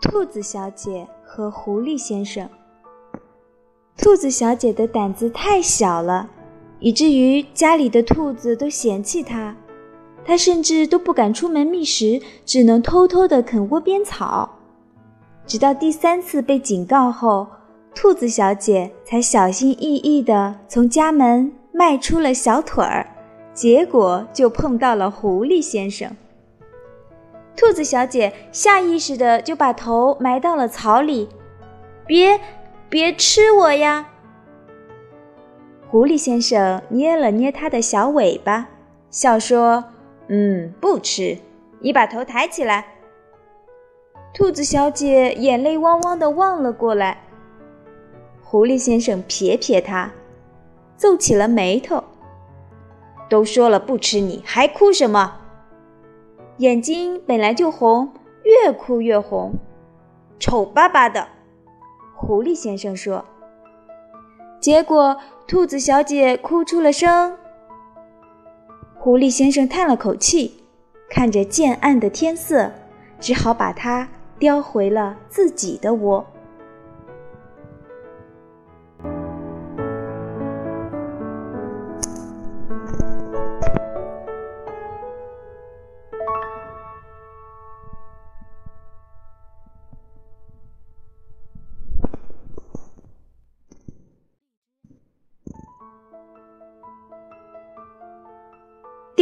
兔子小姐和狐狸先生。兔子小姐的胆子太小了，以至于家里的兔子都嫌弃她。她甚至都不敢出门觅食，只能偷偷地啃窝边草。直到第三次被警告后，兔子小姐才小心翼翼地从家门迈出了小腿儿，结果就碰到了狐狸先生。兔子小姐下意识的就把头埋到了草里，别，别吃我呀！狐狸先生捏了捏它的小尾巴，笑说：“嗯，不吃。你把头抬起来。”兔子小姐眼泪汪汪的望了过来。狐狸先生撇撇它，皱起了眉头：“都说了不吃你，还哭什么？”眼睛本来就红，越哭越红，丑巴巴的。狐狸先生说。结果，兔子小姐哭出了声。狐狸先生叹了口气，看着渐暗的天色，只好把它叼回了自己的窝。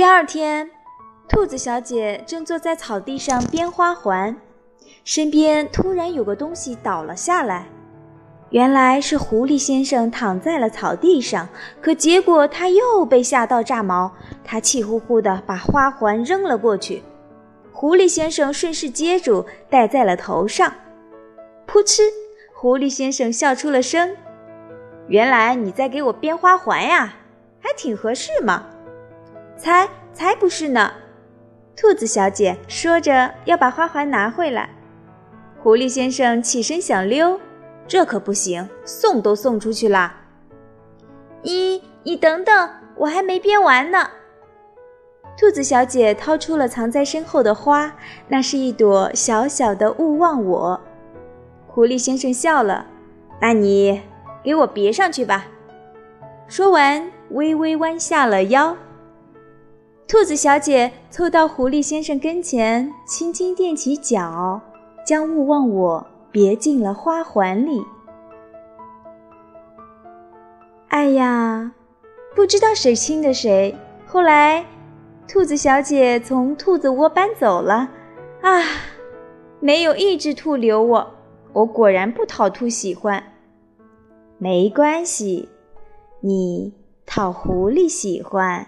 第二天，兔子小姐正坐在草地上编花环，身边突然有个东西倒了下来。原来是狐狸先生躺在了草地上，可结果他又被吓到炸毛，他气呼呼地把花环扔了过去。狐狸先生顺势接住，戴在了头上。噗嗤，狐狸先生笑出了声：“原来你在给我编花环呀，还挺合适嘛。”才才不是呢！兔子小姐说着要把花环拿回来。狐狸先生起身想溜，这可不行，送都送出去啦。你你等等，我还没编完呢。兔子小姐掏出了藏在身后的花，那是一朵小小的勿忘我。狐狸先生笑了，那你给我别上去吧。说完，微微弯下了腰。兔子小姐凑到狐狸先生跟前，轻轻踮起脚，将勿忘我别进了花环里。哎呀，不知道谁亲的谁。后来，兔子小姐从兔子窝搬走了，啊，没有一只兔留我。我果然不讨兔喜欢。没关系，你讨狐狸喜欢。